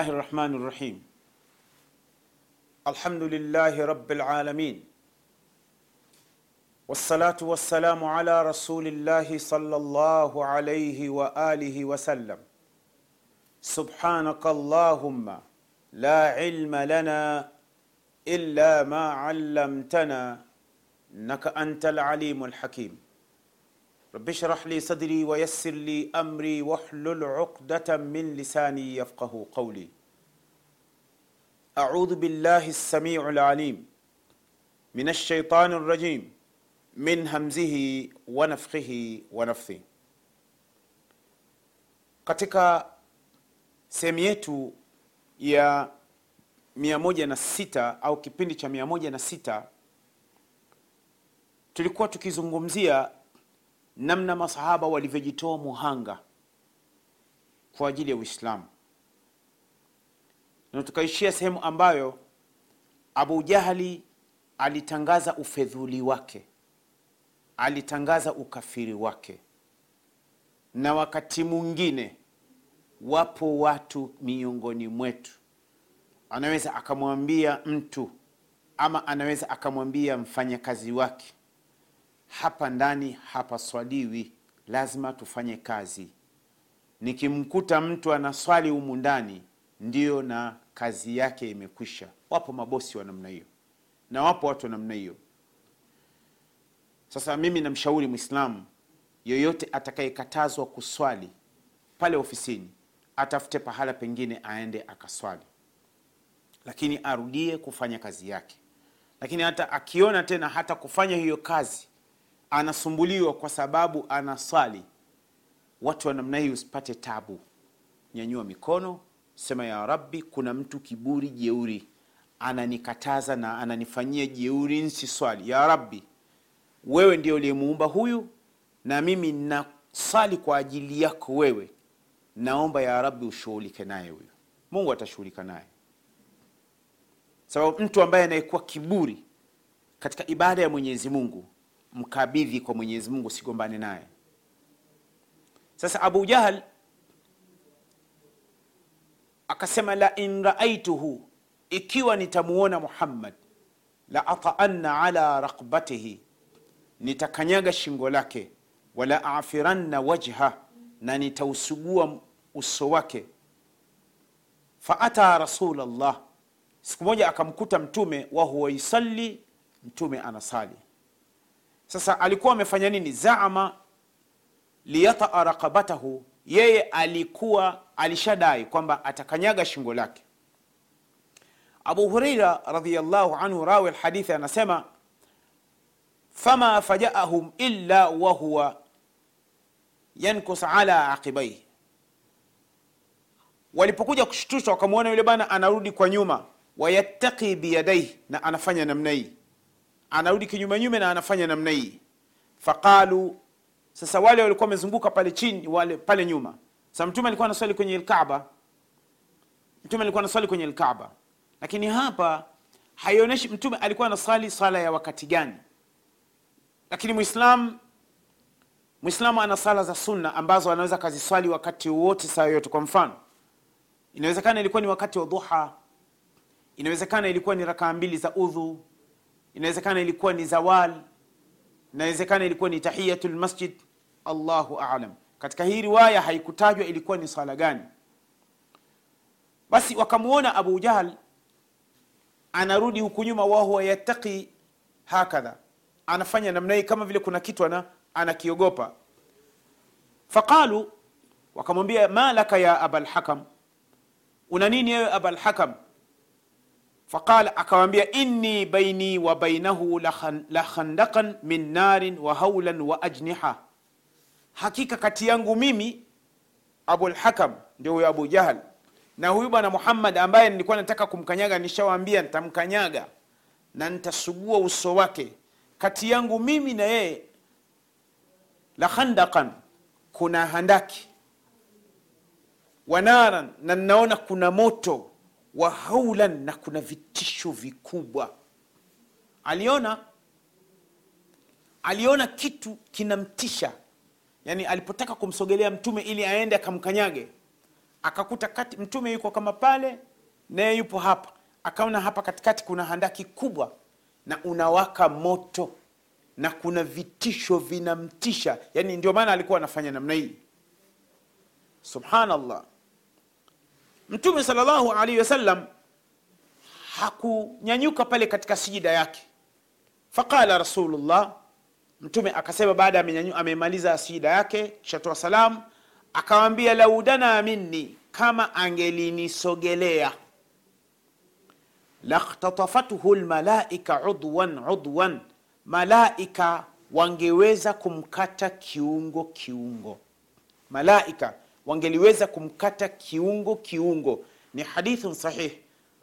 الرحمن الرحيم الحمد لله رب العالمين والصلاة والسلام على رسول الله صلى الله عليه وآله وسلم سبحانك اللهم لا علم لنا إلا ما علمتنا إنك أنت العليم الحكيم رب اشرح لي صدري ويسر لي امري واحلل عقدة من لساني يفقه قولي. اعوذ بالله السميع العليم من الشيطان الرجيم من همزه ونفخه ونفثه. Katika sehemu yetu ya 106 au kipindi cha 106 tulikuwa tukizungumzia namna masahaba walivyojitoa muhanga kwa ajili ya Uislamu, na tukaishia sehemu ambayo Abu Jahali alitangaza ufedhuli wake, alitangaza ukafiri wake, na wakati mwingine wapo watu miongoni mwetu. Anaweza akamwambia mtu ama anaweza akamwambia mfanyakazi wake hapa ndani hapaswaliwi, lazima tufanye kazi. Nikimkuta mtu anaswali humu ndani, ndiyo na kazi yake imekwisha. Wapo mabosi wa namna hiyo na wapo watu wa namna hiyo. Sasa mimi namshauri Mwislamu yoyote atakayekatazwa kuswali pale ofisini, atafute pahala pengine aende akaswali, lakini arudie kufanya kazi yake. Lakini hata akiona tena hata kufanya hiyo kazi anasumbuliwa kwa sababu anaswali, watu wa namna hii usipate tabu. Nyanyua mikono, sema ya Rabbi, kuna mtu kiburi, jeuri ananikataza na ananifanyia jeuri nsiswali. Ya Rabbi, wewe ndio uliyemuumba huyu na mimi nasali kwa ajili yako wewe, naomba ya Rabbi ushughulike naye huyu. Mungu atashughulika naye, sababu mtu ambaye anayekuwa kiburi katika ibada ya Mwenyezi Mungu mkabidhi kwa Mwenyezi Mungu, sigombane naye. Sasa Abu Jahal akasema, la in raaituhu, ikiwa nitamuona Muhammad, la ataanna ala rakbatihi, nitakanyaga shingo lake, wala afiranna wajha, na nitausugua uso wake. Faata Rasulallah, siku moja akamkuta Mtume wahuwa yusalli, Mtume anasali sasa alikuwa amefanya nini? Zaama liyataa raqabatahu, yeye alikuwa alishadai kwamba atakanyaga shingo lake. Abu Huraira radhiyallahu anhu, rawi alhadithi, anasema fama fajaahum illa wahuwa yankus ala aqibaihi, walipokuja kushtushwa wakamwona yule bana anarudi kwa nyuma, wayattaqi biyadaihi, na anafanya namna hii anarudi kinyume nyume na anafanya namna hii. Faqalu, sasa wale walikuwa wamezunguka pale chini, wale pale nyuma. Sasa mtume alikuwa anaswali kwenye Alkaaba, mtume alikuwa anaswali kwenye Alkaaba, lakini hapa haionyeshi mtume alikuwa anaswali sala ya wakati gani. Lakini Muislam Muislamu ana sala za sunna ambazo anaweza kaziswali wakati wote, saa yote. Kwa mfano, inawezekana ilikuwa ni wakati wa dhuha, inawezekana ilikuwa ni rakaa mbili za udhu inawezekana ilikuwa ni zawal, inawezekana ilikuwa ni tahiyatul masjid. Allahu aalam. Katika hii riwaya haikutajwa ilikuwa ni sala gani. Basi wakamwona Abu Jahal anarudi huku nyuma, wahuwa yattaqi hakadha, anafanya namna hii kama vile kuna kitu ana anakiogopa. Faqalu, wakamwambia ma laka ya abal hakam, una nini wewe abal hakam? Faqala, akawambia inni baini wa bainahu la min narin wa haulan wa ajniha, hakika kati yangu mimi Abulhakam ndio huyo Abu Jahal, na huyu bwana muhammad ambaye nilikuwa nataka kumkanyaga nishawaambia nitamkanyaga na nitasugua uso wake. Kati yangu mimi na yeye la kuna handaki. Wanaran na ninaona kuna moto wa haulan na kuna vitisho vikubwa. Aliona aliona kitu kinamtisha. Yani alipotaka kumsogelea mtume ili aende akamkanyage akakuta kati mtume yuko kama pale naye yupo hapa. Akaona hapa katikati kuna handaki kubwa na unawaka moto na kuna vitisho vinamtisha. Yani ndio maana alikuwa anafanya namna hii. Subhanallah mtume salllahu alaihi wasallam hakunyanyuka pale katika sijida yake. Faqala rasulullah mtume akasema baada amemaliza sijida yake kishatoa salamu akawambia laudana minni kama angelinisogelea lakhtatafathu lmalaika udwan udwan. Malaika wangeweza kumkata kiungo kiungo. Malaika wangeliweza kumkata kiungo kiungo. Ni hadithun sahih.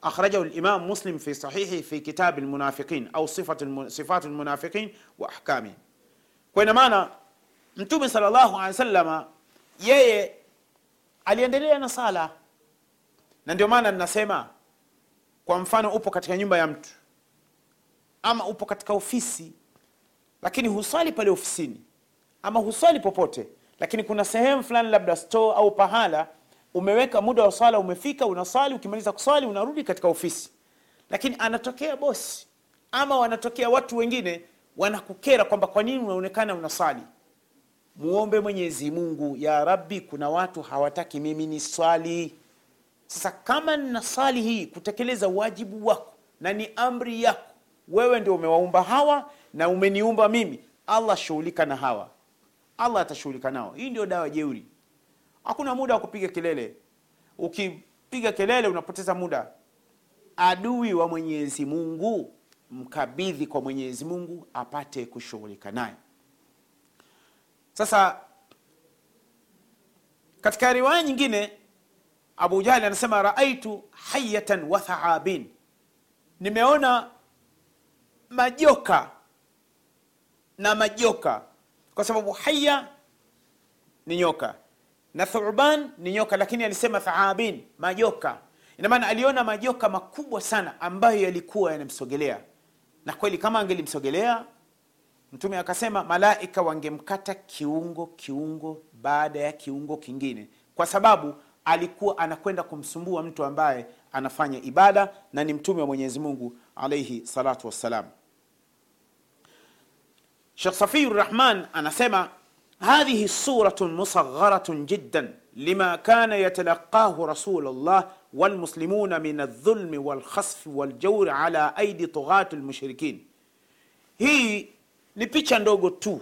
Akhrajahu limam muslim fi sahihi fi kitab lmunafiqin au sifat almu- sifat lmunafiqin wa ahkami. Kwa ina maana mtume salllahu alehi wasallama yeye aliendelea na sala. Na ndio maana ninasema kwa mfano upo katika nyumba ya mtu. Ama upo katika ofisi lakini huswali pale ofisini. Ama huswali popote lakini kuna sehemu fulani labda store au pahala umeweka muda wa swala umefika unaswali ukimaliza kuswali unarudi katika ofisi. Lakini anatokea bosi ama wanatokea watu wengine wanakukera kwamba kwa nini unaonekana unaswali? Muombe mwenyezi mungu ya rabbi kuna watu hawataki mimi ni swali sasa kama nina swali hii kutekeleza wajibu wako na ni amri yako wewe ndio umewaumba hawa na umeniumba mimi allah shughulika na hawa allah atashughulika nao. Hii ndio dawa jeuri. Hakuna muda wa kupiga kelele. Ukipiga kelele unapoteza muda. Adui wa mwenyezi mungu mkabidhi kwa mwenyezi mungu apate kushughulika naye. Sasa katika riwaya nyingine abu jahli anasema raaitu hayatan wa thaabin. Nimeona majoka na majoka kwa sababu haya ni nyoka na thuban ni nyoka lakini alisema thaabin majoka. Ina maana aliona majoka makubwa sana ambayo yalikuwa yanamsogelea. Na kweli kama angelimsogelea mtume akasema malaika wangemkata kiungo kiungo baada ya kiungo kingine. Kwa sababu alikuwa anakwenda kumsumbua mtu ambaye anafanya ibada na ni mtume wa mwenyezi mungu alaihi salatu wassalam shekh Safiur rahman anasema hadhihi suratun musagharatun jiddan lima kana yatalaqahu rasulullah walmuslimuna min aldhulmi walkhasfi waljauri ala aidi tughati lmushrikin. Hii ni picha ndogo tu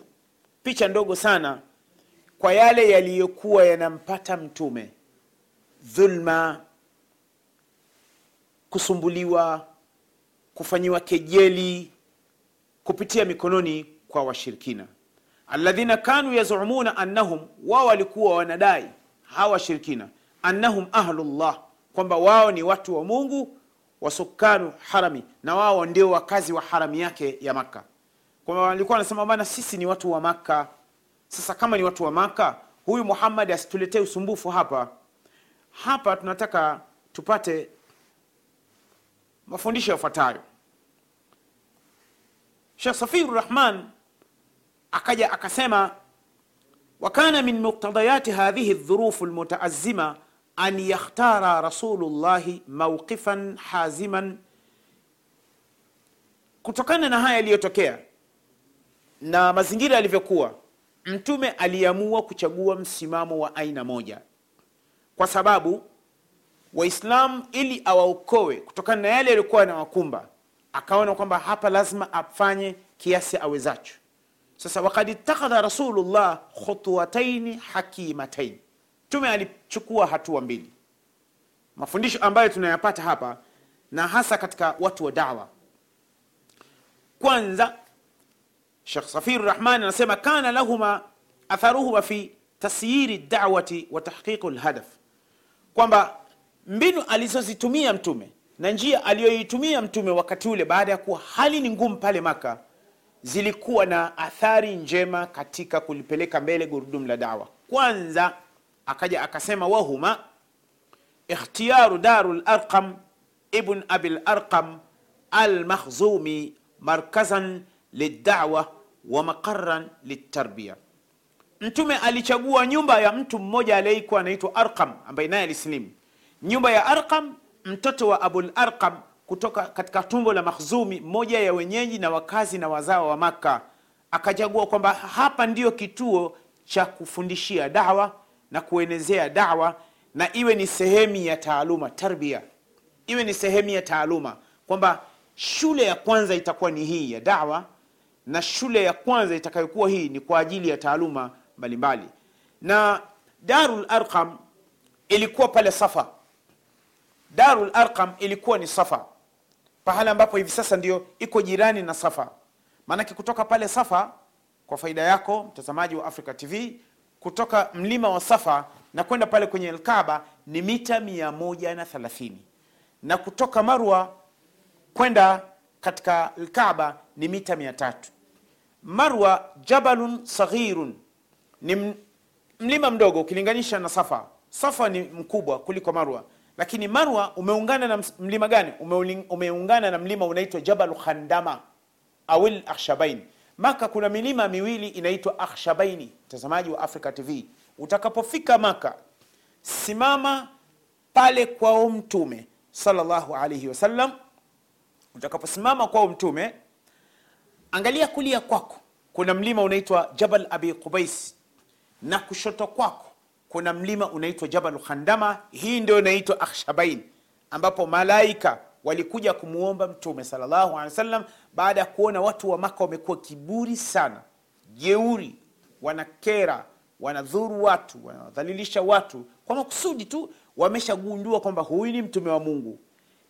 picha ndogo sana kwa yale yaliyokuwa yanampata mtume. Dhulma kusumbuliwa kufanyiwa kejeli kupitia mikononi kwa washirikina. Alladhina kanu yazumuna annahum wao walikuwa wanadai hawa washirikina annahum ahlullah kwamba wao ni watu wa mungu wasukanu harami na wao ndio wakazi wa harami yake ya makka. Kwamba walikuwa wanasema bana sisi ni watu wa makka. Sasa kama ni watu wa makka huyu muhammad asituletee usumbufu hapa. Hapa tunataka tupate mafundisho yafuatayo. Shekh safiru rahman akaja akasema wakana min muktadayati hadhihi dhurufu lmutaazima an yakhtara rasulullahi mauqifan haziman. Kutokana na haya yaliyotokea na mazingira yalivyokuwa mtume aliamua kuchagua msimamo wa aina moja. Kwa sababu waislamu ili awaokoe kutokana na yale yaliyokuwa yanawakumba akaona kwamba hapa lazima afanye kiasi awezacho sasa wakad ittakhadha rasulullah khutuwataini hakimatain mtume alichukua hatua mbili. Mafundisho ambayo tunayapata hapa na hasa katika watu wa dawa. Kwanza shekh safir rahman anasema kana lahuma atharuhuma fi tasyiri dawati wa tahqiqu lhadaf kwamba mbinu alizozitumia mtume na njia aliyoitumia mtume wakati ule baada ya kuwa hali ni ngumu pale maka zilikuwa na athari njema katika kulipeleka mbele gurudumu la dawa. Kwanza akaja akasema wahuma ikhtiyaru daru larqam ibn abi larqam almakhzumi markazan lidawa wa maqaran litarbiya mtume alichagua nyumba ya mtu mmoja aliyekuwa anaitwa arqam ambaye naye alisilimu nyumba ya arqam mtoto wa abul arqam kutoka katika tumbo la makhzumi mmoja ya wenyeji na wakazi na wazao wa makka akachagua kwamba hapa ndiyo kituo cha kufundishia dawa na kuenezea dawa na iwe ni sehemu ya taaluma tarbia iwe ni sehemu ya taaluma kwamba shule ya kwanza itakuwa ni hii ya dawa na shule ya kwanza itakayokuwa hii ni kwa ajili ya taaluma mbalimbali. Na darul arqam ilikuwa pale safa. Darul arqam ilikuwa ni safa pahala ambapo hivi sasa ndio iko jirani na safa. Maanake kutoka pale safa kwa faida yako mtazamaji wa africa tv kutoka mlima wa safa na kwenda pale kwenye alkaba ni mita 130 na kutoka marwa kwenda katika lkaba ni mita 300 marwa jabalun saghirun ni mlima mdogo ukilinganisha na safa. Safa ni mkubwa kuliko marwa lakini marwa umeungana na mlima gani? Umeungana na mlima unaitwa Jabal khandama awil akhshabain maka kuna milima miwili inaitwa akhshabaini mtazamaji wa africa tv utakapofika maka simama pale kwao mtume sallallahu alaihi wasallam. Utakaposimama kwao mtume angalia kulia kwako. Kuna mlima unaitwa jabal abi qubais na kushoto kwako kuna mlima unaitwa jabal khandama. Hii ndio inaitwa akhshabain ambapo malaika walikuja kumwomba mtume sallallahu alaihi wasallam baada ya kuona watu wa maka wamekuwa kiburi sana jeuri wanakera wanadhuru watu wanadhalilisha watu kwa makusudi tu. Wameshagundua kwamba huyu ni mtume wa mungu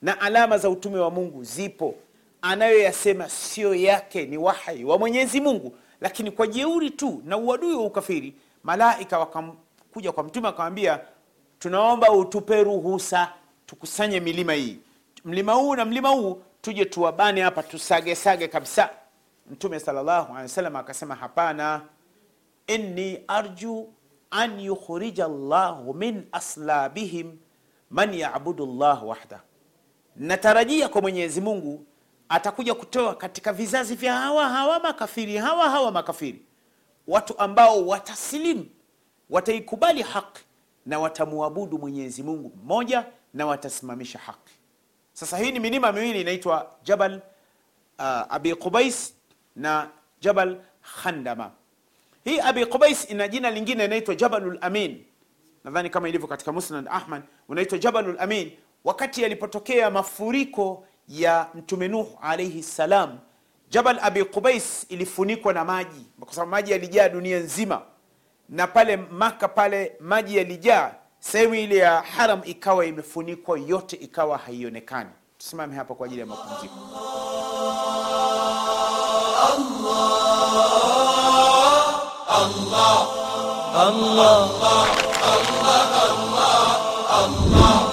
na alama za utume wa mungu zipo. Anayoyasema sio yake ni wahai wa mwenyezi mungu lakini kwa jeuri tu na uadui wa ukafiri malaika wakamkuja kwa mtume akamwambia tunaomba utupe ruhusa tukusanye milima hii. Mlima huu na mlima huu tuje tuwabane hapa tusagesage kabisa. Mtume salllahu alehi wasallam akasema hapana. Inni arju an yukhrija llahu min aslabihim man yabudu llah wahda, natarajia kwa mwenyezi mungu atakuja kutoa katika vizazi vya hawa hawa makafiri hawa hawa makafiri. Watu ambao watasilimu wataikubali haki na watamwabudu mwenyezi mungu mmoja na watasimamisha haki sasa hii ni milima miwili inaitwa jabal uh, abi qubais na jabal khandama. Hii abi qubais ina jina lingine inaitwa jabalul amin. Nadhani kama ilivyo katika musnad ahmad unaitwa jabalul wakati yalipotokea mafuriko ya mtume nuh alaihi salam. Jabal abi qubais ilifunikwa na maji kwa sababu maji yalijaa dunia nzima na pale Maka pale maji yalijaa, sehemu ile ya haram ikawa imefunikwa yote, ikawa haionekani. Tusimame hapa kwa ajili ya mapumziko. Allah, Allah, Allah, Allah, Allah, Allah,